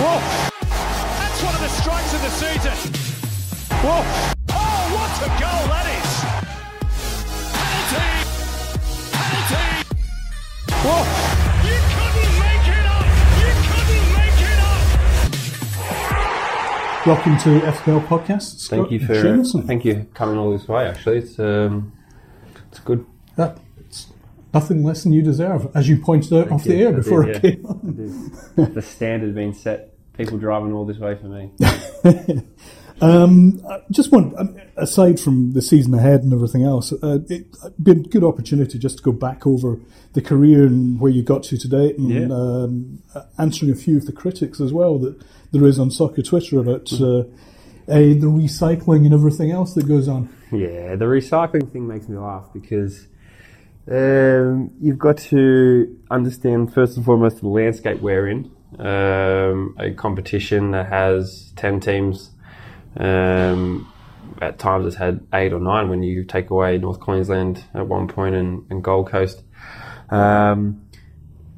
Whoa! That's one of the strikes of the season. Whoa! Oh, what a goal that is! Penalty! Penalty! Whoa! You couldn't make it up! You couldn't make it up! Welcome to FPL Podcast. Scott Thank you for Jamieson. thank you for coming all this way. Actually, it's um, it's good. That- it's nothing less than you deserve, as you pointed out off the air I before did, I came on. the standard being set. People driving all this way for me. Um, I just want, um, aside from the season ahead and everything else, uh, it's been a good opportunity just to go back over the career and where you got to today, and Yeah. um, uh, answering a few of the critics as well that there is on soccer Twitter about Mm-hmm. uh, uh, the recycling and everything else that goes on. Yeah, the recycling thing makes me laugh because um, you've got to understand first and foremost the landscape we're in. Um, a competition that has ten teams. Um, at times it's had eight or nine when you take away North Queensland at one point and, and Gold Coast. Um,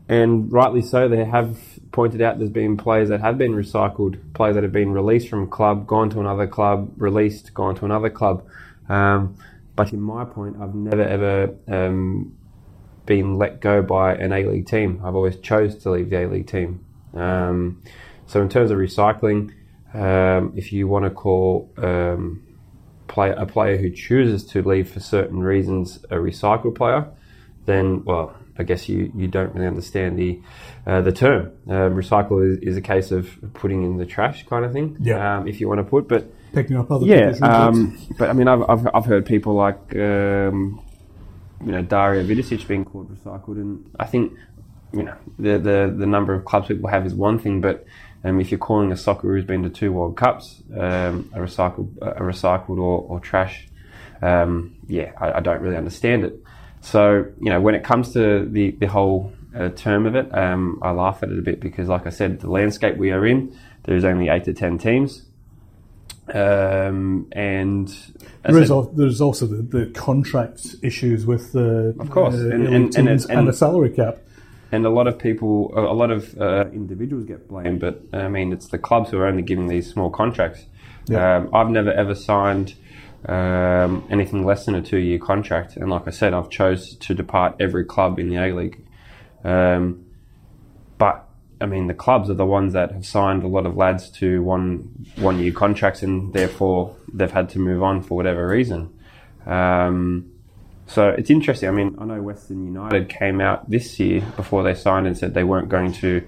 and rightly so, they have pointed out there's been players that have been recycled, players that have been released from club, gone to another club, released, gone to another club. Um, but in my point, I've never ever um, been let go by an A League team. I've always chose to leave the A League team. Um, so in terms of recycling, um, if you want to call um, play, a player who chooses to leave for certain reasons a recycled player, then well, I guess you, you don't really understand the uh, the term. Um, recycle is, is a case of putting in the trash kind of thing. Yeah. Um, if you want to put, but Picking up other yeah, um, but I mean, I've, I've, I've heard people like um, you know Dario Vidosic being called recycled, and I think you know the the, the number of clubs people have is one thing, but um, if you're calling a soccer who's been to two World Cups um, a recycled a recycled or, or trash, um, yeah, I, I don't really understand it. So you know, when it comes to the the whole uh, term of it, um, I laugh at it a bit because, like I said, the landscape we are in, there's only eight to ten teams. Um, and There said- al- there's also the, the contract issues with the Of course, uh, and- and and, and- the salary cap. And a lot of people, a lot of uh, individuals get blamed, but I mean, it's the clubs who are only giving these small contracts. Yeah. Um, I've never ever signed um, anything less than a two-year contract, and like I said, I've chose to depart every club in the A League. Um, but I mean, the clubs are the ones that have signed a lot of lads to one one-year contracts, and therefore they've had to move on for whatever reason. Um, so it's interesting. I mean, I know Western United came out this year before they signed and said they weren't going to.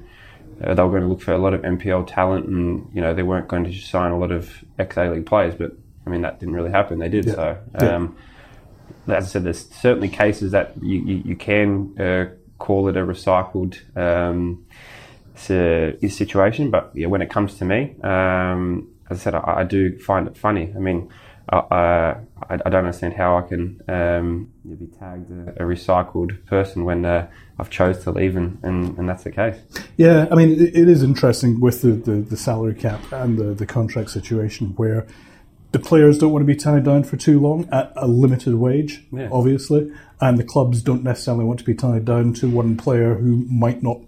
Uh, they were going to look for a lot of MPL talent, and you know they weren't going to sign a lot of ex A League players. But I mean, that didn't really happen. They did. Yeah. So, Yeah. um, as I said, there's certainly cases that you you, you can uh, call it a recycled um, situation. But yeah, when it comes to me, um, as I said, I, I do find it funny. I mean, I, I, I don't understand how I can um, be tagged a, a recycled person when uh, I've chose to leave, and, and, and that's the case. Yeah, I mean, it, it is interesting with the, the, the salary cap and the, the contract situation where the players don't want to be tied down for too long at a limited wage, Yeah. obviously, and the clubs don't necessarily want to be tied down to one player who might not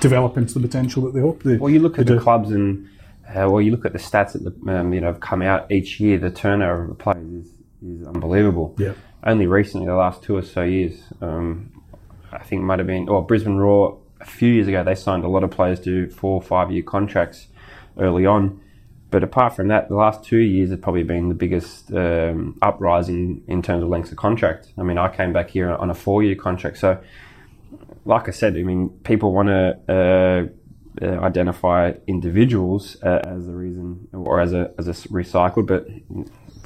develop into the potential that they hope they Well, you look at the do. clubs and uh, well, you look at the stats that the, um, you know have come out each year. The turnover of the players is, is unbelievable. Yeah. Only recently, the last two or so years, um, I think it might have been. Well, Brisbane Roar a few years ago they signed a lot of players to four or five year contracts early on. But apart from that, the last two years have probably been the biggest um, uprising in terms of lengths of contract. I mean, I came back here on a four year contract, so like I said, I mean, people want to uh, uh, identify individuals uh, as a reason or as a as a recycled, but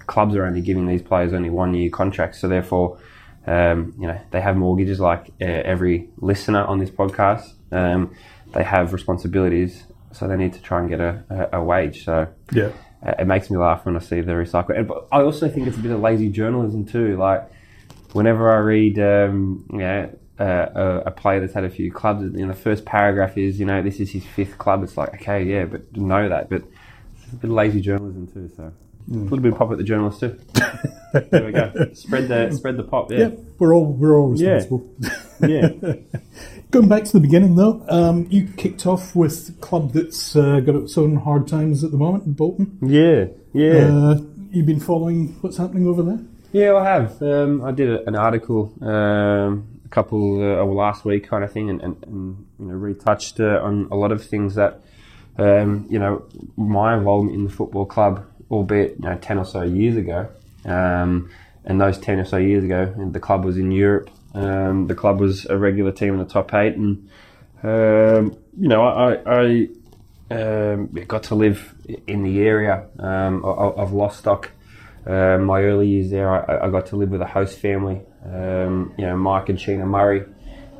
clubs are only giving these players only one year contracts, so therefore, um, you know, they have mortgages like uh, every listener on this podcast. Um, they have responsibilities, so they need to try and get a, a, a wage. So Yeah. uh, it makes me laugh when I see the recycle. And, but I also think it's a bit of lazy journalism too. Like whenever I read, um, uh, a, a player that's had a few clubs, you know, the first paragraph is, you know, this is his fifth club. It's like, okay, yeah, but know that, but it's a bit of lazy journalism too. So a little bit of pop at the journalists too. there we go. Spread the spread the pop. Yeah, we're all we're all Yeah. responsible. Yeah. Going back to the beginning, though, um, you kicked off with a club that's uh, got its own hard times at the moment, Bolton. yeah, yeah. Uh, you've been following what's happening over there? Yeah, I have. Um, I did a, an article um, a couple uh, last week, kind of thing, and, and, and you know retouched uh, on a lot of things that um, you know my involvement in the football club, albeit you know ten or so years ago, um, and those ten or so years ago, the club was in Europe. Um, the club was a regular team in the top eight, and um, you know I, I um, got to live in the area um, of Lostock. Um, my early years there, I, I got to live with a host family. Um, you know, Mike and Sheena Murray,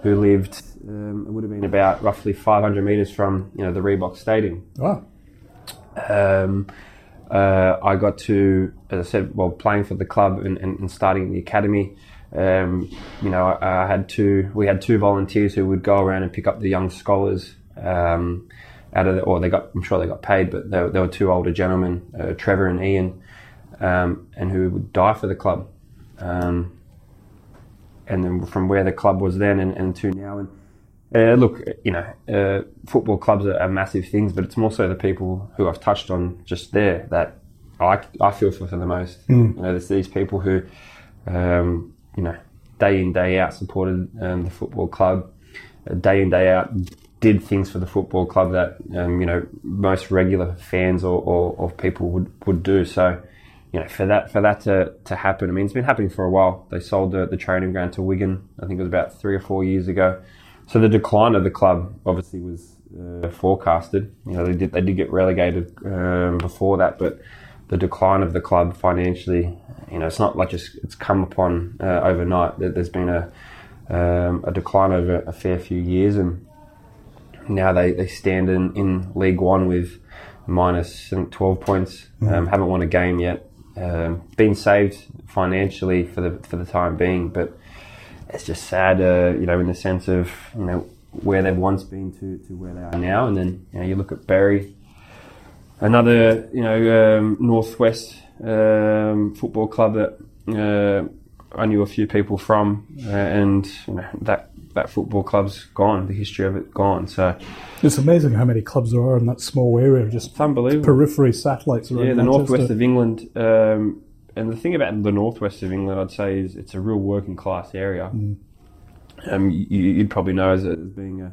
who lived. Um, it would have been about roughly 500 metres from you know the Reebok Stadium. Ah, Um, uh, I got to, as I said, well, playing for the club and, and, and starting the academy. Um, you know, I, I had two. We had two volunteers who would go around and pick up the young scholars um, out of, the, or they got. I'm sure they got paid, but there, there were two older gentlemen, uh, Trevor and Ian, um, and who would die for the club. Um, and then from where the club was then and, and to now, and uh, look, you know, uh, football clubs are, are massive things, but it's more so the people who I've touched on just there that I, I feel for, for the most. You know, there's these people who, um, you know, day in day out supported um, the football club, uh, day in day out did things for the football club that um, you know most regular fans or, or, or people would, would do. So, you know, for that for that to, to happen, I mean, it's been happening for a while. They sold the, the training ground to Wigan. I think it was about three or four years ago. So the decline of the club obviously was uh, forecasted. You know, they did they did get relegated um, before that, but the decline of the club financially, you know, it's not like just it's come upon uh, overnight. There- There's been a um, a decline over a fair few years, and now they, they stand in, in League One with minus I think, 12 points. Um, haven't won a game yet. Um, been saved financially for the for the time being, but it's just sad, uh, you know, in the sense of you know where they've once been to, to where they are now, and then you know you look at Bury, another you know um, northwest um, football club that uh, I knew a few people from, uh, and you know that that football club's gone, the history of it gone. So it's amazing how many clubs there are in that small area, just it's unbelievable. periphery satellites around Yeah, the Manchester. northwest of England. Um, and the thing about the northwest of England, I'd say, is it's a real working class area. Um, you, you'd probably know as, a, as being a,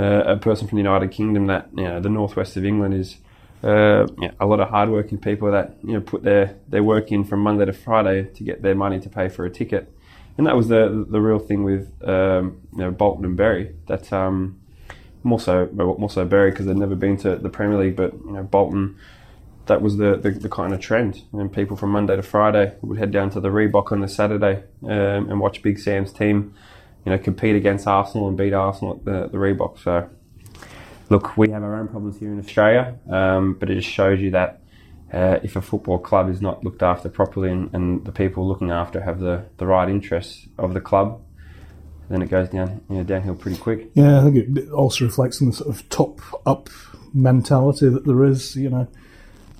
uh, a person from the United Kingdom that you know the northwest of England is uh, yeah, a lot of hardworking people that you know put their, their work in from Monday to Friday to get their money to pay for a ticket. And that was the the real thing with um, you know Bolton and Bury. That um, more so more so Bury because they'd never been to the Premier League, but you know Bolton that was the, the, the kind of trend. And people from Monday to Friday would head down to the Reebok on the Saturday um, and watch Big Sam's team, you know, compete against Arsenal and beat Arsenal at the, the Reebok. So, look, we have our own problems here in Australia, um, but it just shows you that uh, if a football club is not looked after properly and, and the people looking after have the, the right interests of the club, then it goes down you know, downhill pretty quick. Yeah, I think it also reflects on the sort of top up mentality that there is, you know,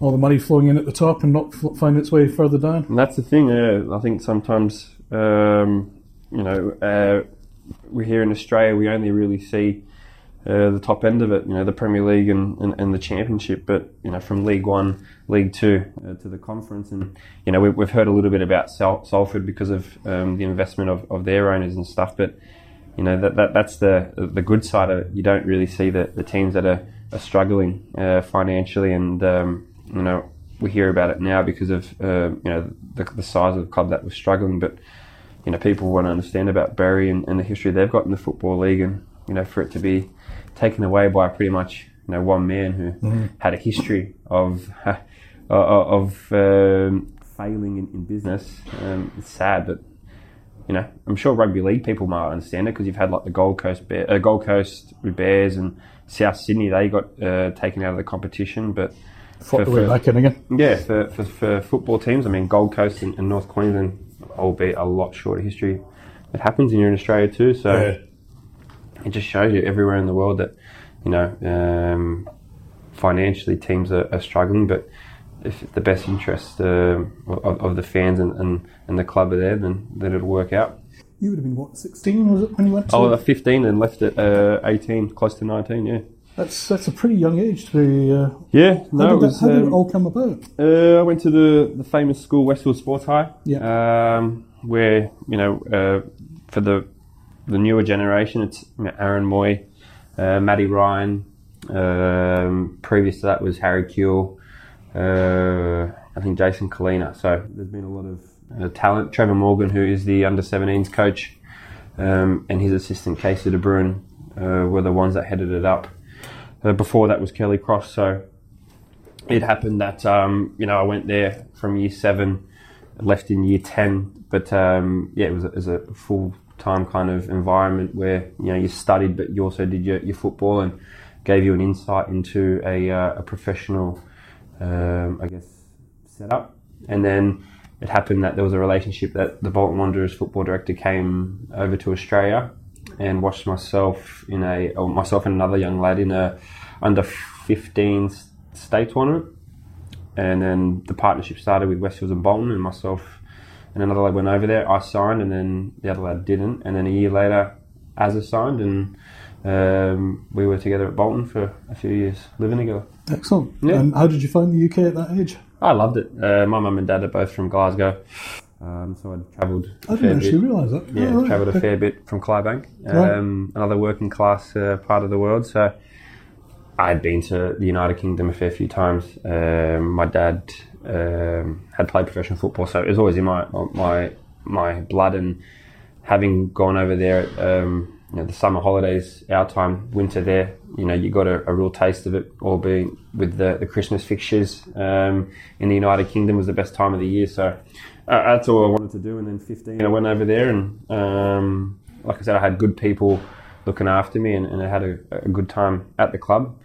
all the money flowing in at the top and not finding its way further down. And that's the thing. Yeah, I think sometimes, um, you know, uh, we here in Australia we only really see uh, the top end of it. You know, the Premier League and, and, and the Championship. But you know, from League One, League Two uh, to the Conference, and you know, we, we've heard a little bit about Sal- Salford because of um, the investment of, of their owners and stuff. But you know, that, that that's the the good side of it. You don't really see the, the teams that are, are struggling uh, financially and um, you know, we hear about it now because of uh, you know the, the size of the club that was struggling. But you know, people want to understand about Bury and, and the history they've got in the football league, and you know, for it to be taken away by pretty much you know one man who had a history of of um, failing in, in business. Um, it's sad, but you know, I'm sure rugby league people might understand it because you've had like the Gold Coast Bear, uh, Gold Coast Bears and South Sydney. They got uh, taken out of the competition, but For- for- back in again. yeah, for, for, for football teams, I mean, Gold Coast and, and North Queensland, albeit a lot shorter history, it happens in here in Australia too. So it just shows you everywhere in the world that, you know, um, financially teams are, are struggling, but if the best interest um of, of the fans and, and, and the club are there, then, then it'll work out. You would have been what, sixteen? Was it when you went to? I 15 and left at uh, 18, close to 19. Yeah. That's that's a pretty young age to be. Uh, Yeah. how No, did, it that, was. how did it um, all come about? Uh, I went to the, the famous school Westfield Sports High, Yeah. um, where you know uh, for the the newer generation, it's you know, Aaron Mooy, uh, Matty Ryan. Um, previous to that was Harry Kewell, uh, I think Jason Culina. So there's been a lot of uh, talent. Trevor Morgan, who is the under 17s coach, um, and his assistant Casey De Bruin uh, were the ones that headed it up. Uh, before that was Kelly Cross. So it happened that um, you know I went there from year seven, left in year ten, but um, yeah, it was, a- it was a full time kind of environment where you know you studied, but you also did your, your football and gave you an insight into a, uh, a professional, um, I guess, setup. And then it happened that there was a relationship that the Bolton Wanderers football director came over to Australia and watched myself in a, or myself and another young lad in a under 15 state tournament. And then the partnership started with Westfields and Bolton, and myself and another lad went over there. I signed, and then the other lad didn't. And then a year later, Azza signed, and um, we were together at Bolton for a few years, living together. Excellent. Yeah. And how did you find the UK at that age? I loved it. Uh, my mum and dad are both from Glasgow, um, so I'd travelled. I didn't actually realise that. Yeah, Oh, right. travelled a fair bit from Clydebank, Right. um, another working class uh, part of the world. So I'd been to the United Kingdom a fair few times. Um, my dad um, had played professional football, so it was always in my my my blood. And having gone over there, at, um, you know, the summer holidays, our time, winter there, you know, you got a, a real taste of it. All being with the, the Christmas fixtures um, in the United Kingdom was the best time of the year. So uh, that's all I wanted to do. And then 15, I went over there, and um, like I said, I had good people looking after me, and, and I had a, a good time at the club.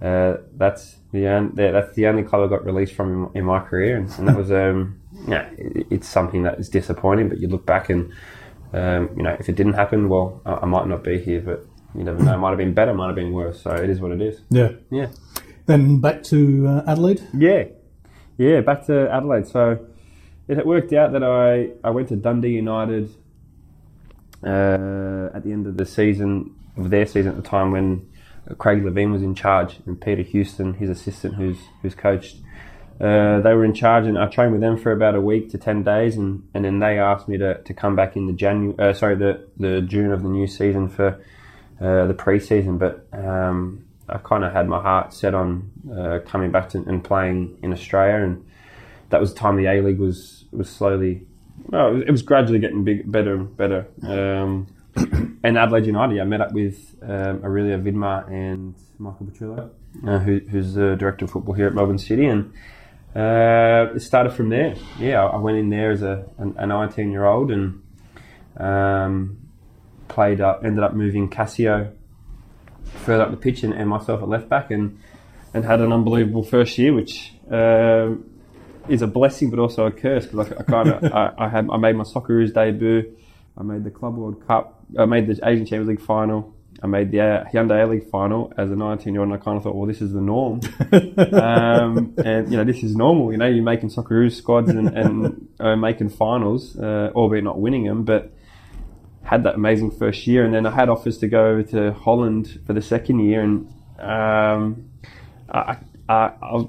Uh, that's yeah, that's the only club I got released from in, my career, and, and that was um, yeah, it's something that is disappointing. But you look back and um, you know, if it didn't happen, well, I, I might not be here, but you never know. It might have been better, might have been worse. So it is what it is. Yeah. Yeah. Then back to uh, Adelaide. Yeah, yeah. Back to Adelaide. So it worked out that I I went to Dundee United uh, at the end of the season of their season at the time when Craig Levein was in charge and Peter Houston, his assistant, who's who's coached. Uh, they were in charge, and I trained with them for about a week to ten days, and, and then they asked me to, to come back in the Janu- uh, sorry, the the June of the new season for uh, the pre-season. But um, I kind of had my heart set on uh, coming back to, and playing in Australia, and that was the time the A League was was slowly, well, it was, it was gradually getting big, better and better. Um, and Adelaide United, I met up with um, Aurelio Vidmar and Michael Petrillo, uh, who, who's the director of football here at Melbourne City, and uh, it started from there. Yeah, I went in there as a, a 19 year old and um, played up, ended up moving Cassio further up the pitch and, and myself at left back and, and had an unbelievable first year, which um, is a blessing but also a curse because I, I kind of I, I had I made my Socceroos debut, I made the Club World Cup, I made the Asian Champions League final. I made the uh, Hyundai A League final as a 19 year old, and I kind of thought, well, this is the norm. um, and, you know, this is normal. You know, you're making Socceroos squads and, and uh, making finals, uh, albeit not winning them, but had that amazing first year. And then I had offers to go over to Holland for the second year, and um, I, I, I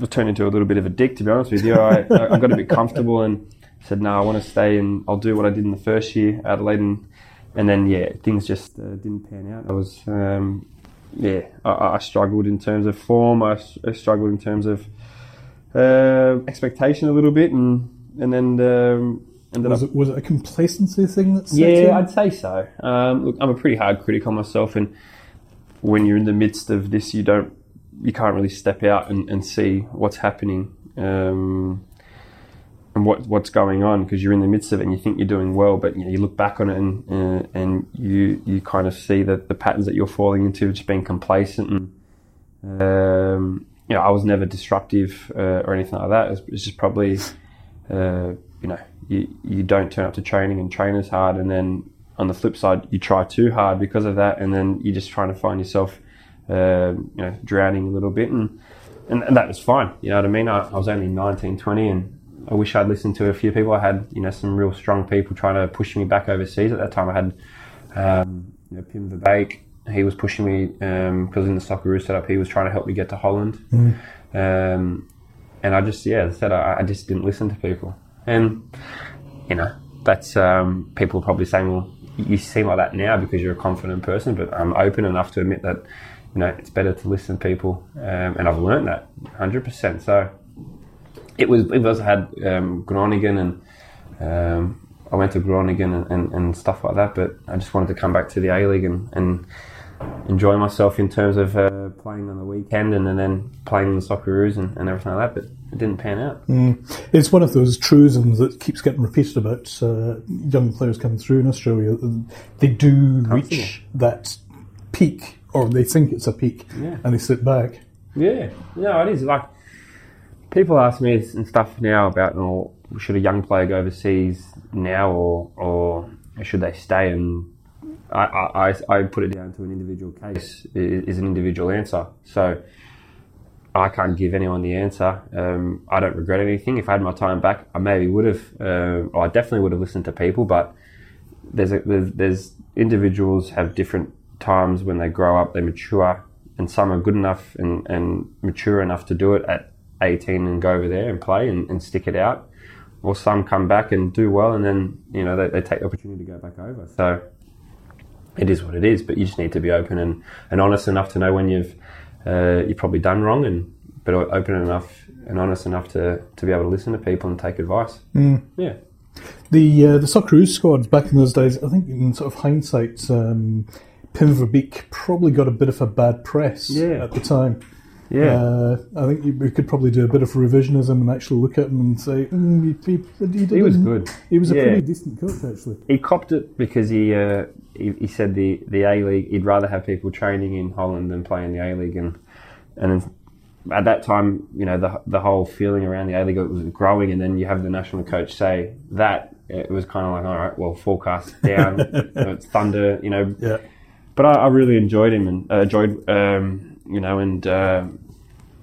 was turned into a little bit of a dick, to be honest with you. I, I got a bit comfortable and said, no, I want to stay and I'll do what I did in the first year, Adelaide. And, and then, yeah, things just uh, didn't pan out. I was, um, yeah, I, I struggled in terms of form. I struggled in terms of uh, expectation a little bit, and and then um, Was up. it, was it a complacency thing that set in? Yeah, I'd say so. Um, look, I'm a pretty hard critic on myself, and when you're in the midst of this, you don't, you can't really step out and, and see what's happening um, and what what's going on because you're in the midst of it and you think you're doing well, but you, know, you look back on it and uh, and you you kind of see that the patterns that you're falling into, just being complacent and um, you know, I was never disruptive uh, or anything like that. It's, it's just probably, uh, you know, you, you don't turn up to training and train as hard, and then on the flip side, you try too hard because of that, and then you're just trying to find yourself, um, you know, drowning a little bit, and, and and that was fine. You know what I mean? I, I was only 19, 20, and I wish I'd listened to a few people. I had you know some real strong people trying to push me back overseas at that time. I had um, you know, Pim Verbeek. He was pushing me because in the Socceroos setup, he was trying to help me get to Holland. Um, and I just yeah, as I said I, I just didn't listen to people. And you know that's um, people probably saying, well, you seem like that now because you're a confident person, but I'm open enough to admit that you know it's better to listen to people, um, and I've learned that 100. percent So it was it was had um, Groningen and um, I went to Groningen and, and, and stuff like that, but I just wanted to come back to the A League and, and enjoy myself in terms of uh, playing on the weekend and, and then playing in the Socceroos and, and everything like that. But it didn't pan out. It's one of those truisms that keeps getting repeated about uh, young players coming through in Australia. They do reach that peak, or they think it's a peak, Yeah. and they sit back. Yeah, no, it is like people ask me and stuff now about, oh, should a young player go overseas now or or should they stay? And I I, I- put it down to an individual case is an individual answer. So I can't give anyone the answer. Um, I don't regret anything. If I had my time back, I maybe would have, uh, I definitely would have listened to people. But there's a, there's, there's individuals have different times when they grow up, they mature, and some are good enough and, and mature enough to do it at 18 and go over there and play and, and stick it out. Or some come back and do well, and then you know they, they take the opportunity to go back over. So it is what it is. But you just need to be open and, and honest enough to know when you've uh, you've probably done wrong, and but open enough and honest enough to, to be able to listen to people and take advice. Yeah. The uh, the Socceroos squads back in those days, I think in sort of hindsight, um, Pim Verbeek probably got a bit of a bad press Yeah. at the time. Yeah. Uh, I think you- we could probably do a bit of revisionism and actually look at him and say mm, he, he, he, He was good. He was a Yeah. pretty decent coach, actually. he copped it because he, uh, he he said the the A League he'd rather have people training in Holland than playing the A League and and at that time you know the the whole feeling around the A League was growing and then you have the national coach say that it was kind of like all right well forecast down it's thunder you know Yeah. but I, I really enjoyed him and uh, enjoyed um, you know and uh,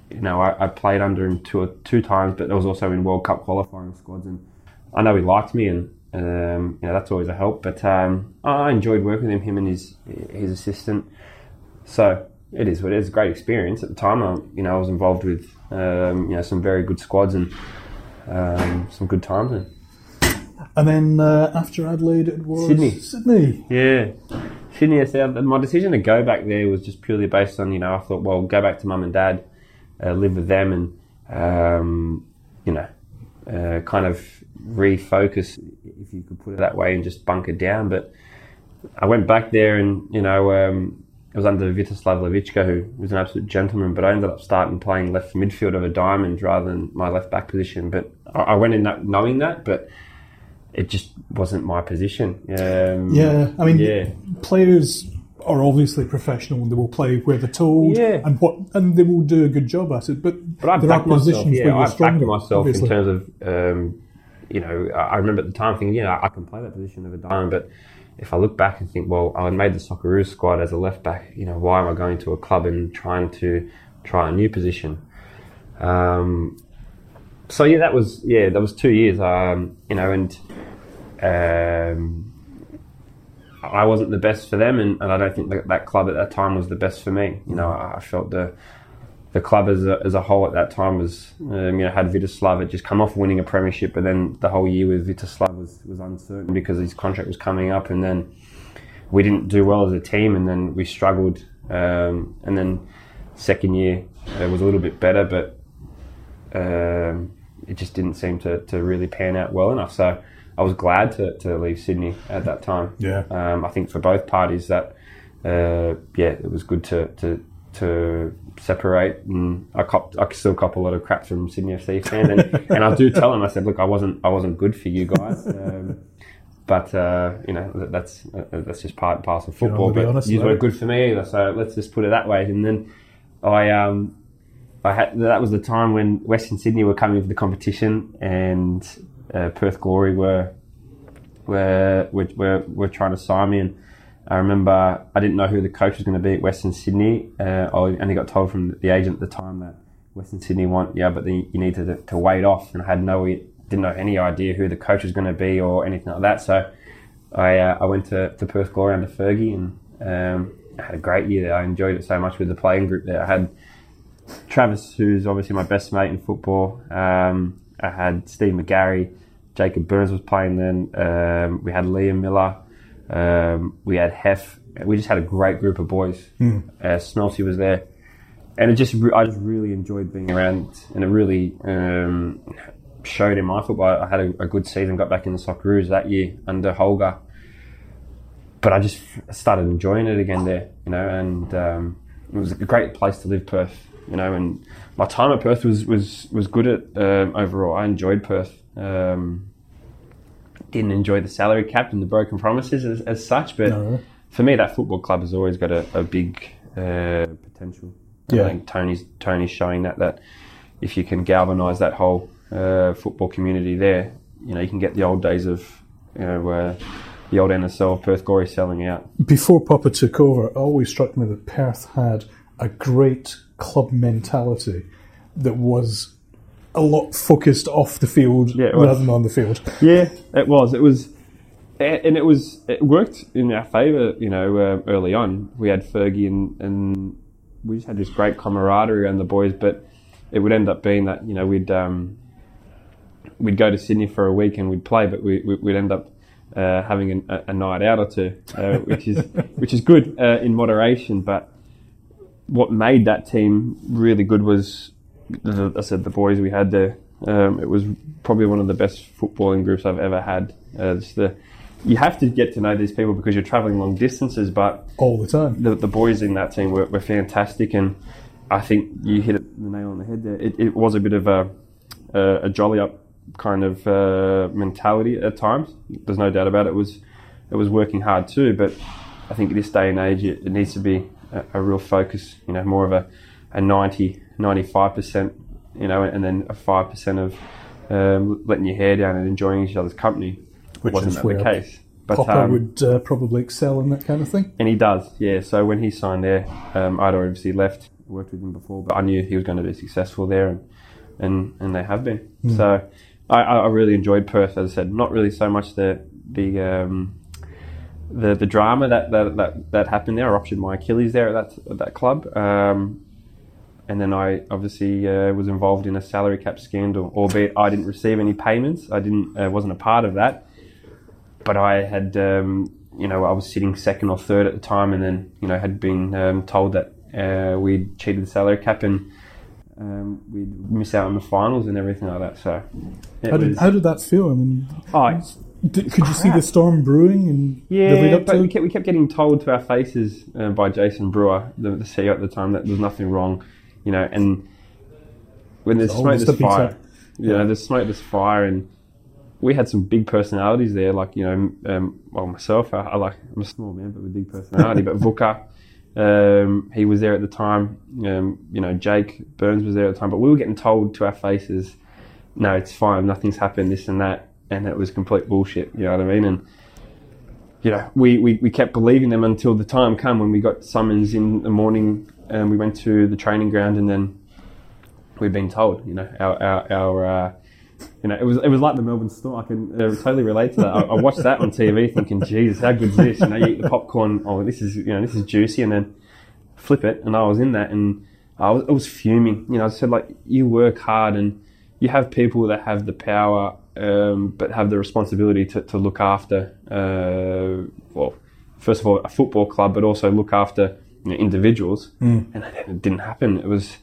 you know I, I played under him two or two times, but I was also in World Cup qualifying squads, and I know he liked me, and um, you know that's always a help. But um, I enjoyed working with him, him and his his assistant. So it is what it is. A great experience at the time. I, you know I was involved with um, you know some very good squads and um, some good times. And, And then uh, after Adelaide, it was Sydney. Sydney. Yeah. Sydney SL, my decision to go back there was just purely based on, you know, I thought, well, go back to mum and dad, uh, live with them and, um, you know, uh, kind of refocus, if you could put it that way, and just bunker down. But I went back there and, you know, um, it was under Vitoslav Lavička, who was an absolute gentleman, but I ended up starting playing left midfield of a diamond rather than my left back position. But I, I went in that knowing that, but it just wasn't my position. Um, Yeah, I mean, yeah. players are obviously professional and they will play where they're told Yeah. and what and they will do a good job at it. But, But I there are backed myself. positions Yeah, where you're I stronger. myself obviously. in terms of, um, you know, I remember at the time thinking, yeah, I can play that position of a diamond. But if I look back and think, well, I made the Socceroos squad as a left back. You know, why am I going to a club and trying to try a new position? Um, so yeah, that was yeah, that was two years. Um, you know, and um, I wasn't the best for them, and, and I don't think that, that club at that time was the best for me. You know, I, I felt the the club as a, as a whole at that time was, um, you know, had Vitoslav had just come off winning a premiership, but then the whole year with Vitoslav was, was uncertain because his contract was coming up, and then we didn't do well as a team, and then we struggled, um, and then second year it was a little bit better, but um, it just didn't seem to, to really pan out well enough. So I was glad to, to leave Sydney at that time. Yeah. Um, I think for both parties that, uh, yeah, it was good to, to, to separate. And I copped, I still cop a lot of crap from Sydney FC fans. And, and I do tell them, I said, look, I wasn't, I wasn't good for you guys. Um, but uh, you know that- that's uh, that's just part and parcel of football. wanna be But you about were it. good for me either. So let's just put it that way. And then I um I had that was the time when Western Sydney were coming for the competition and uh, Perth Glory were were, were were trying to sign me and I remember I didn't know who the coach was going to be at Western Sydney. Uh, I only got told from the agent at the time that Western Sydney want yeah, but then you need to to wait off and I had no didn't know any idea who the coach was going to be or anything like that. So I uh, I went to, to Perth Glory under Fergie and um, I had a great year there. I enjoyed it so much with the playing group there. I had Travis, who's obviously my best mate in football. Um, I had Steve McGarry, Jacob Burns was playing then. Um, we had Liam Miller. Um, we had Hef. We just had a great group of boys. Hmm. Uh, was there, and it just I just really enjoyed being around, and it really um, showed in my football. I had a, a good season, got back in the Socceroos that year under Holger, but I just started enjoying it again there, you know, and um, it was a great place to live, Perth, you know, and my time at Perth was was was good at um, overall. I enjoyed Perth. Um, didn't enjoy the salary cap and the broken promises as, as such, but No. for me, that football club has always got a, a big uh, potential. Yeah. I think Tony's Tony's showing that that if you can galvanise that whole uh, football community there, you know, you can get the old days of you know uh, the old NSL Perth Glory selling out. Before Popa took over, it always struck me that Perth had a great club mentality that was a lot focused off the field Yeah, rather than on the field. Yeah, it was. It was, and it was. It worked in our favour. You know, uh, early on, we had Fergie and and we just had this great camaraderie around the boys. But it would end up being that you know we'd um, we'd go to Sydney for a week and we'd play, but we, we'd end up uh, having a, a night out or two, uh, which is which is good uh, in moderation. But what made that team really good was, the, I said, the boys we had there. Um, it was probably one of the best footballing groups I've ever had. Uh, the, you have to get to know these people because you're travelling long distances, but All the time. the, the boys in that team were, were fantastic, and I think you hit it, the nail on the head there. It, it was a bit of a, a, a jolly up kind of uh, mentality at times. There's no doubt about it. It was it was working hard too, but I think at this day and age, it, it needs to be a, a real focus. You know, more of a, a 90, 95 percent. You know, and then a five percent of um, letting your hair down and enjoying each other's company. Which wasn't that the case. But Popa um, would uh, probably excel in that kind of thing. and he does, yeah. So when he signed there, um, I'd obviously left, worked with him before, but I knew he was going to be successful there, and and, and they have been. So I, I I really enjoyed Perth, as I said. Not really so much the the um, the the drama that, that that that happened there. I ruptured my Achilles there at that at that club. Um, and then I obviously uh, was involved in a salary cap scandal, albeit I didn't receive any payments. I didn't uh, wasn't a part of that but I had, um, you know, I was sitting second or third at the time, and then, you know, had been um, told that uh, we'd cheated the salary cap and um, we'd miss out on the finals and everything like that. So, How did, was- how did that feel? I mean, oh, did, could you see the storm brewing and yeah, but we kept, we kept getting told to our faces uh, by Jason Brewer, the, the CEO at the time, that there's nothing wrong, you know, and when there's It's smoke, there's the fire. thing. You know, there's smoke, there's fire, and we had some big personalities there. Like you know, um, well myself, I, I like I'm a small man, but with big personality. but Vuka, um, he was there at the time. Um, you know, Jake Burns was there at the time. But we were getting told to our faces, "No, it's fine. Nothing's happened. This and that," and it was complete bullshit. You know what I mean? And you know, we, we, we kept believing them until the time came when we got summons in the morning and we went to the training ground and then we'd been told, you know, our, our, our uh, you know, it was it was like the Melbourne Storm. I can uh, totally relate to that. I, I watched that on TV, thinking, "Jesus, how good is this?" You know, you eat the popcorn. Oh, this is you know, this is juicy, and then flip it, and I was in that, and I was, I was fuming. You know, I said like, you work hard, and you have people that have the power, um, but have the responsibility to, to look after, uh, well, first of all, a football club, but also look after you know, individuals, and it didn't happen. It was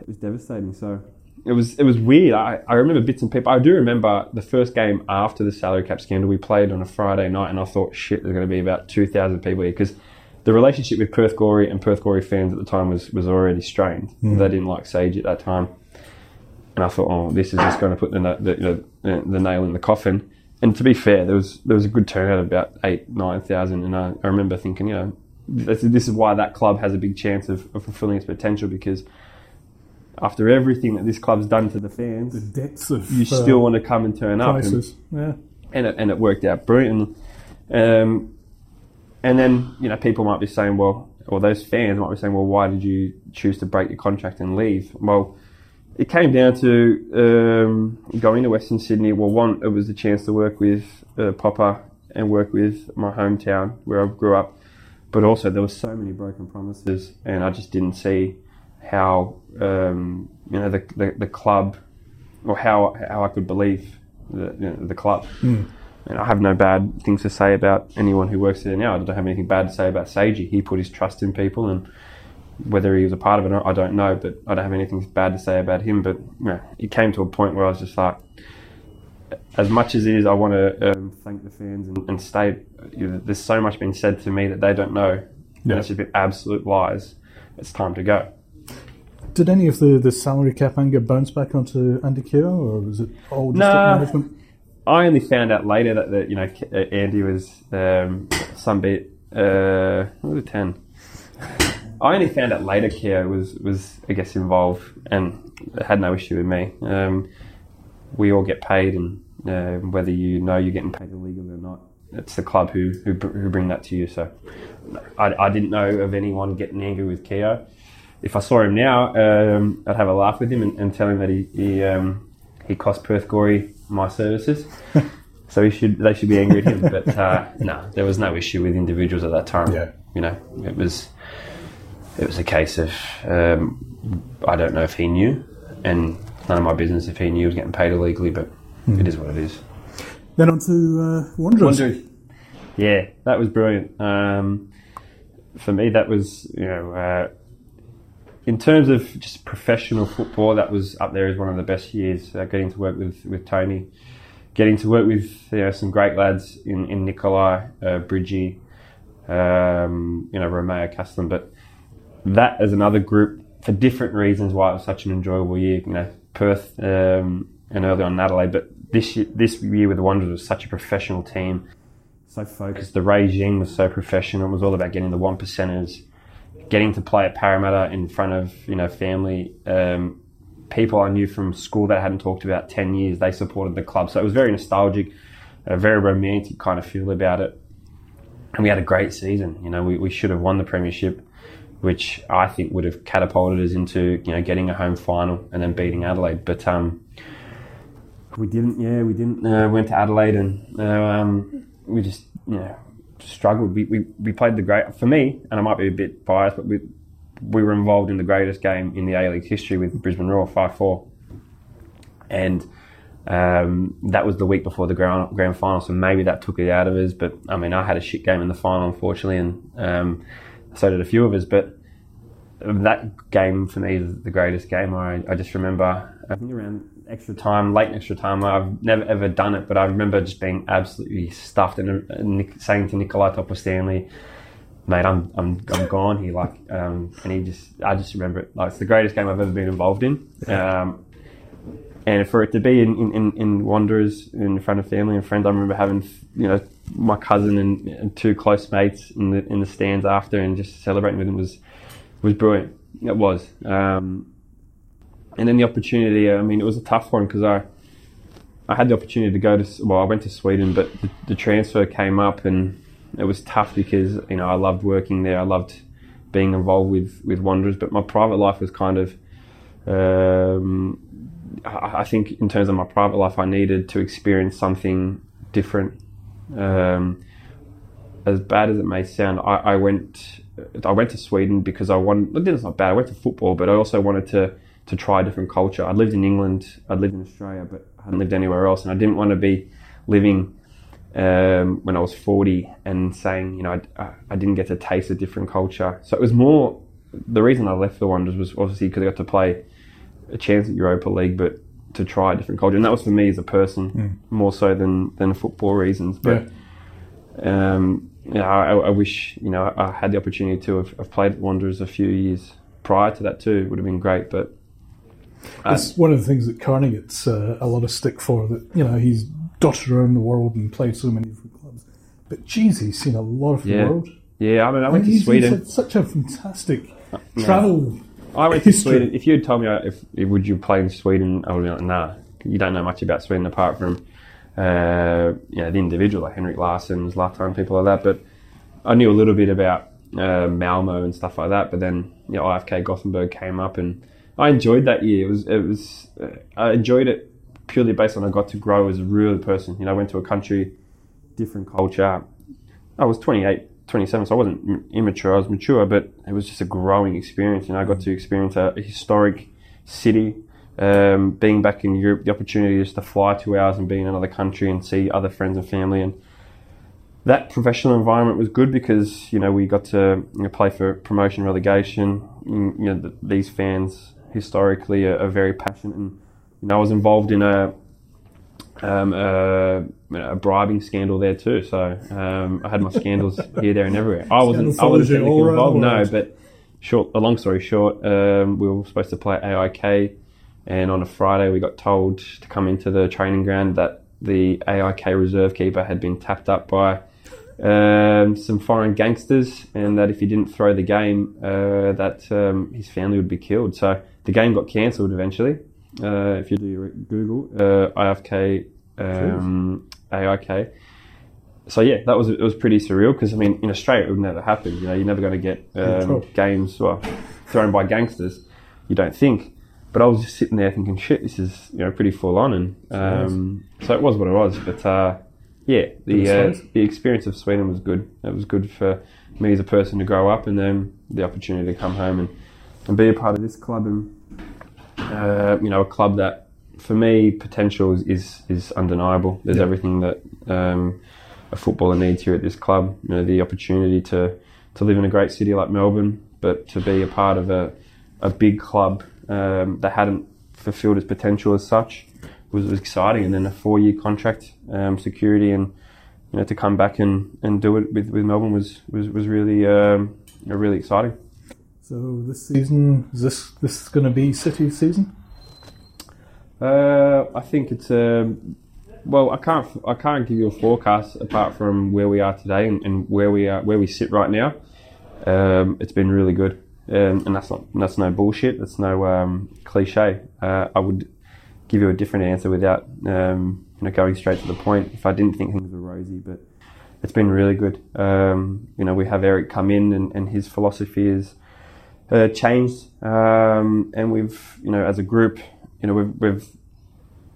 it was devastating. So it was it was weird. I, I remember bits and pieces. I do remember the first game after the salary cap scandal. We played on a Friday night, and I thought, shit, there's going to be about two thousand people here because the relationship with Perth Glory and Perth Glory fans at the time was was already strained. They didn't like Sage at that time, and I thought, oh, this is just going to put the, the you know the, the nail in the coffin. And to be fair, there was there was a good turnout of about eight nine thousand, and I, I remember thinking, you know, this, this is why that club has a big chance of, of fulfilling its potential because after everything that this club's done to the fans, Depths of you uh, still want to come and turn up. And. Yeah. and, it, and it worked out brilliantly. Um, and then, you know, people might be saying, well, or those fans might be saying, well, why did you choose to break your contract and leave? Well, it came down to um, going to Western Sydney. Well, one, it was the chance to work with uh, Popa and work with my hometown where I grew up, but also there were so many broken promises, and I just didn't see how um, you know the, the, the club or how how I could believe the you know, the club. And I have no bad things to say about anyone who works there now. I don't have anything bad to say about Seiji. He put his trust in people, and whether he was a part of it or not, I don't know. But I don't have anything bad to say about him. But you know, it came to a point where I was just like, as much as it is, I want to um, thank the fans and, and state you know, there's so much been said to me that they don't know. Yeah. And it's just been absolute lies. It's time to go. Did any of the, the salary cap anger bounce back onto Andy Keogh, or was it all just Nah. management? I only found out later that, that you know uh, Andy was um, some bit uh, what was it ten. I only found out later Keogh was was I guess involved and had no issue with me. Um, we all get paid, and uh, whether you know you're getting paid illegally or not, it's the club who who, who bring that to you. So I, I didn't know of anyone getting angry with Keogh. If I saw him now, um, I'd have a laugh with him and, and tell him that he he, um, he cost Perth Glory my services. so he should they should be angry at him. But uh, no, there was no issue with individuals at that time. Yeah. You know, it was it was a case of um, I don't know if he knew, and none of my business if he knew he was getting paid illegally. But it is what it is. Then on to uh, Wanderers. Wanderers. Yeah, that was brilliant. Um, for me, that was you know, uh, in terms of just professional football, that was up there as one of the best years. Uh, getting to work with with Tony, getting to work with you know some great lads in in Nikolai, uh, Bridgie, um, you know Romeo Castelen, but that as another group for different reasons why it was such an enjoyable year. You know, Perth um, and early on Adelaide, but this year, this year with the Wanderers was such a professional team, so focused. The regime was so professional. It was all about getting the one percenters, getting to play at Parramatta in front of you know family. Um, People I knew from school that I hadn't talked about 10 years, they supported the club. So it was very nostalgic, a very romantic kind of feel about it and we had a great season. You know, we, we should have won the premiership, which I think would have catapulted us into you know getting a home final and then beating Adelaide. But um, we didn't. Yeah, we didn't. Uh, went to Adelaide and uh, um, we just you know struggled. We, we we played the great for me, and I might be a bit biased, but we we were involved in the greatest game in the A League history with Brisbane Roar five four, and um, that was the week before the grand, grand final, so maybe that took it out of us. But I mean, I had a shit game in the final, unfortunately, and um, so did a few of us. But that game for me is the greatest game. I, I just remember, I think around extra time, late extra time. I've never ever done it, but I remember just being absolutely stuffed and, and saying to Nikolai Topor-Stanley, mate, I'm I'm I'm gone here. Like, um, and he just, I just remember it. Like, it's the greatest game I've ever been involved in. Um, and for it to be in, in, in, in Wanderers in front of family and friends, I remember having you know my cousin and, two close mates in the in the stands after and just celebrating with them was was brilliant. It was. Um, and then the opportunity. I mean, it was a tough one because I I had the opportunity to go to well, I went to Sweden, but the, the transfer came up and it was tough because you know I loved working there. I loved being involved with with Wanderers, but my private life was kind of. Um, I think in terms of my private life, I needed to experience something different. Um, as bad as it may sound, I, I went I went to Sweden because I wanted. It's not bad. I went to football, but I also wanted to to try a different culture. I'd lived in England, I'd lived in Australia, but I hadn't lived anywhere else, and I didn't want to be living um, when I was forty and saying, you know, I, I didn't get to taste a different culture. So it was more the reason I left the Wanderers was obviously because I got to play a chance at Europa League, but to try a different culture, and that was for me as a person more so than than football reasons. But um, yeah, I, I wish you know I had the opportunity to have, have played at Wanderers a few years prior to that too. It would have been great, but It's one of the things that Carney gets uh, a lot of stick for. That you know he's dotted around the world and played so many different clubs. But geez, he's seen a lot of the Yeah. world. yeah, I mean I went to he's, Sweden. He's had such a fantastic travel. I went to. Sweden. If you had told me uh, if, if would you play in Sweden, I would be like, nah. You don't know much about Sweden apart from uh, you know the individual like Henrik Larsson, Zlatan, people like that. But I knew a little bit about uh, Malmo and stuff like that. But then you know IFK Gothenburg came up, and I enjoyed that year. It was it was uh, I enjoyed it purely based on I got to grow as a real person. You know, I went to a country, different culture. I was 28, 27, so I wasn't immature. I was mature, but it was just a growing experience. You know, I got to experience a, historic city. Um, being back in Europe, the opportunity just to fly two hours and be in another country and see other friends and family and that professional environment was good because you know we got to you know, play for promotion relegation. You know th- these fans historically are, are, very passionate, and you know I was involved in a um, a, a, bribing scandal there too. So um, I had my scandals here, there, and everywhere. I wasn't I wasn't technically involved, no, but short. A long story short, um, we were supposed to play AIK, and on a Friday we got told to come into the training ground that the AIK reserve keeper had been tapped up by um, some foreign gangsters, and that if he didn't throw the game, uh, that um, his family would be killed. So the game got cancelled eventually. Uh, if you do your Google uh, IFK um, AIK. So yeah, that was it was pretty surreal because I mean in Australia it would never happen. You know, you're never going to get um, games well, thrown by gangsters. You don't think. But I was just sitting there thinking, shit, this is you know pretty full on, and um, so it was what it was. But uh, yeah, the uh, the experience of Sweden was good. It was good for me as a person to grow up, and then the opportunity to come home and, and be a part of this club, and uh, you know, a club that for me potential is is, is undeniable. There's yeah. everything that um, a footballer needs here at this club. You know, the opportunity to to live in a great city like Melbourne, but to be a part of a a big club um, that hadn't fulfilled its potential as such was, was exciting. And then a four year contract um, security and you know to come back and, and do it with, with Melbourne was was, was really um, really exciting. So this season is this this going to be City season? Uh, I think it's um, well. I can't I can't give you a forecast apart from where we are today and, and where we are where we sit right now. Um, it's been really good, um, and that's not that's no bullshit. That's no um, cliche. Uh, I would give you a different answer without um, you know going straight to the point. If I didn't think things were rosy, but it's been really good. Um, you know, we have Eric come in, and, and his philosophy is uh, changed, um, and we've you know as a group, you know, we've we've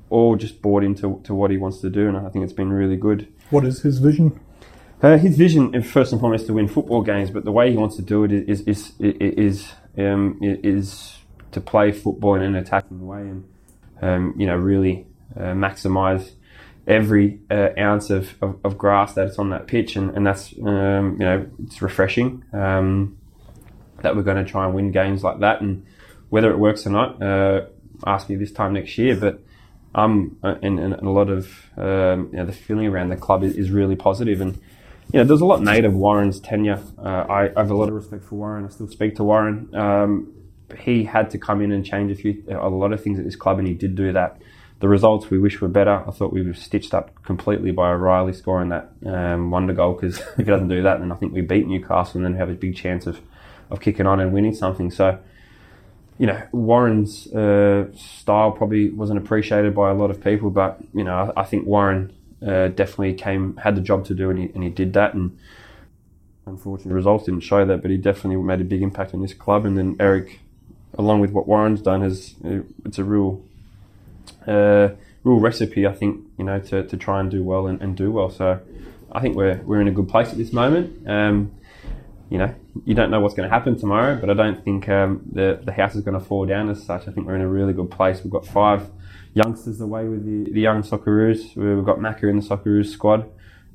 all just bought into to what he wants to do, and I think it's been really good. What is his vision? Uh, his vision first and foremost to win football games, but the way he wants to do it is is is is, um, is to play football in an attacking way and um, you know, really uh, maximize every uh, ounce of, of, of, grass that's on that pitch, and, and that's um, you know it's refreshing um, that we're going to try and win games like that, and whether it works or not, uh, ask me this time next year. But um, and, and a lot of um, you know, the feeling around the club is, is, really positive, and you know there's a lot made of Warren's tenure. Uh, I, I, have a lot of respect for Warren. I still speak to Warren. Um, he had to come in and change a few, a lot of things at this club, and he did do that. The results we wish were better. I thought we were stitched up completely by O'Riley scoring that um, wonder goal because if he doesn't do that, then I think we beat Newcastle and then have a big chance of, of kicking on and winning something. So, you know, Warren's uh, style probably wasn't appreciated by a lot of people, but you know, I, I think Warren uh, definitely came had the job to do, and he, and he did that. And unfortunately, results didn't show that, but he definitely made a big impact on this club. And then Eric along with what Warren's done, has it's a real uh, real recipe. I think you know to, to try and do well and, and do well. So I think we're we're in a good place at this moment. Um, you know, you don't know what's going to happen tomorrow, but I don't think um, the the house is going to fall down as such. I think we're in a really good place. We've got five youngsters away with the, the young Socceroos. We've got Macca in the Socceroos squad.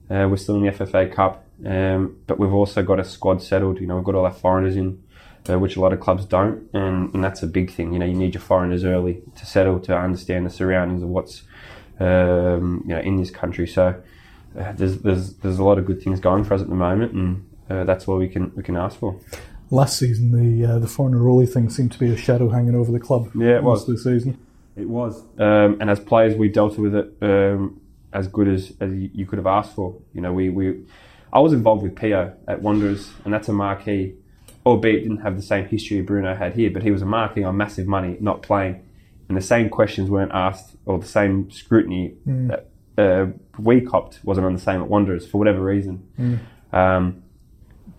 Uh, we're still in the FFA Cup, um, but we've also got a squad settled. You know, we've got all our foreigners in uh, which a lot of clubs don't, and, and, that's a big thing. You know, you need your foreigners early to settle to understand the surroundings of what's um, you know in this country. So uh, there's there's there's a lot of good things going for us at the moment, and uh, that's all we can we can ask for. Last season, the uh, the Fornaroli thing seemed to be a shadow hanging over the club. Yeah, it was this season. It was, um, and as players, we dealt with it um, as good as, as you could have asked for. You know, we, we I was involved with Pio at Wanderers, and that's a marquee albeit didn't have the same history Bruno had here, but he was a marquee on massive money, not playing. And the same questions weren't asked, or the same scrutiny mm. that uh, we copped wasn't on the same at Wanderers for whatever reason. Mm. Um,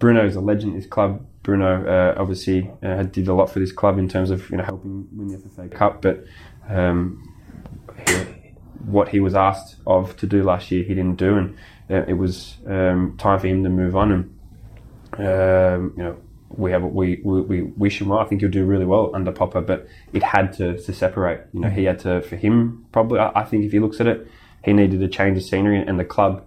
Bruno is a legend at his club. Bruno uh, obviously uh, did a lot for this club in terms of you know helping win the FFA Cup, but um, he, what he was asked of to do last year, he didn't do, and uh, it was um, time for him to move on. And um, you know, we have we, we, we wish him well. I think he'll do really well under Popa, but it had to, to separate. You know, he had to for him probably. I, I think if he looks at it, he needed to change the scenery, and the club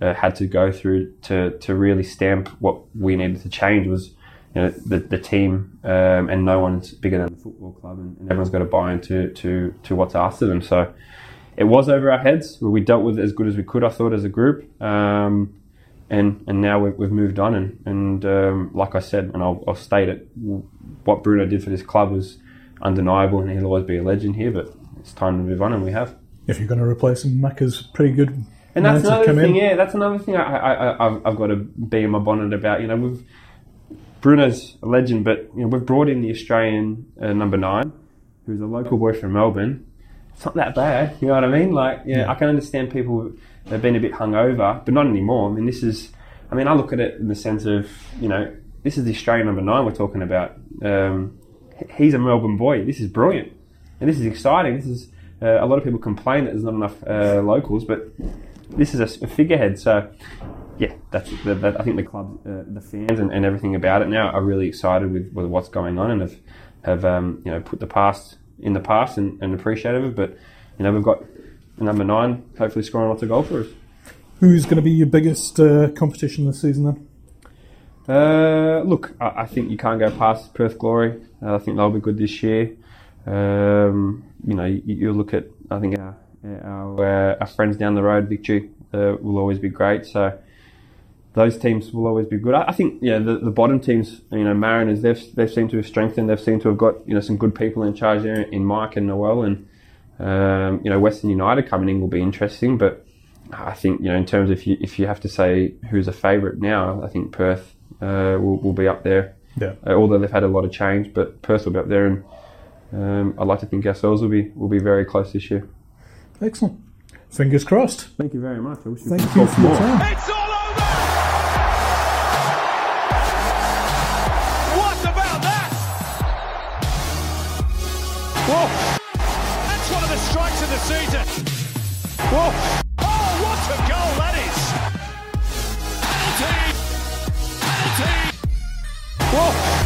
uh, had to go through to to really stamp what we needed to change was. You know, the, the team um, and no one's bigger than the football club and, and everyone's got to buy into to, to what's asked of them. So it was over our heads. We dealt with it as good as we could, I thought, as a group. Um, and and now we've, we've moved on. And, and um, like I said, and I'll, I'll, state it, what Bruno did for this club was undeniable, and he'll always be a legend here. But it's time to move on, and we have. If you're going to replace him, Macca's pretty good. And that's another thing. In. Yeah, that's another thing I, I, I, have got to be in my bonnet about. You know, we've Bruno's a legend, but you know we've brought in the Australian uh, number nine, who's a local boy from Melbourne. It's not that bad, you know what I mean? Like, yeah, yeah. I can understand people they've been a bit hungover, but not anymore. I mean, this is, I mean, I look at it in the sense of, you know, this is the Australian number nine we're talking about. Um, he's a Melbourne boy. This is brilliant, and this is exciting. This is uh, a lot of people complain that there's not enough uh, locals, but this is a, a figurehead. So, yeah, that's the, I think the club, uh, the fans, and, and, everything about it now are really excited with, with what's going on and have have um, you know put the past in the past and, and appreciative of. But you know, we've got number nine, hopefully scoring lots of goals for us. Who's going to be your biggest uh, competition this season then? Uh, look, I, I, think you can't go past Perth Glory. Uh, I think they'll be good this year. Um, you know, you, you, look at, I think our, our, uh, our friends down the road, Victory, uh, will always be great. So those teams will always be good. I, I think, yeah, the, the bottom teams, you know, Mariners, they've, they've seemed to have strengthened. They've seemed to have got, you know, some good people in charge there in Mike and Noel and, um, you know, Western United coming in will be interesting, but I think you know in terms of if you, if you have to say who's a favourite now, I think Perth uh, will, will be up there. Yeah. Uh, although they've had a lot of change, but Perth will be up there, and um, I'd like to think ourselves will be will be very close this year. Excellent. Fingers crossed. Thank you very much. I wish you Thank you for your time. It's all over. What about that? Whoa That's one of the strikes of the season. Whoa. Oh, what a goal that is. Penalty. Penalty. Whoa.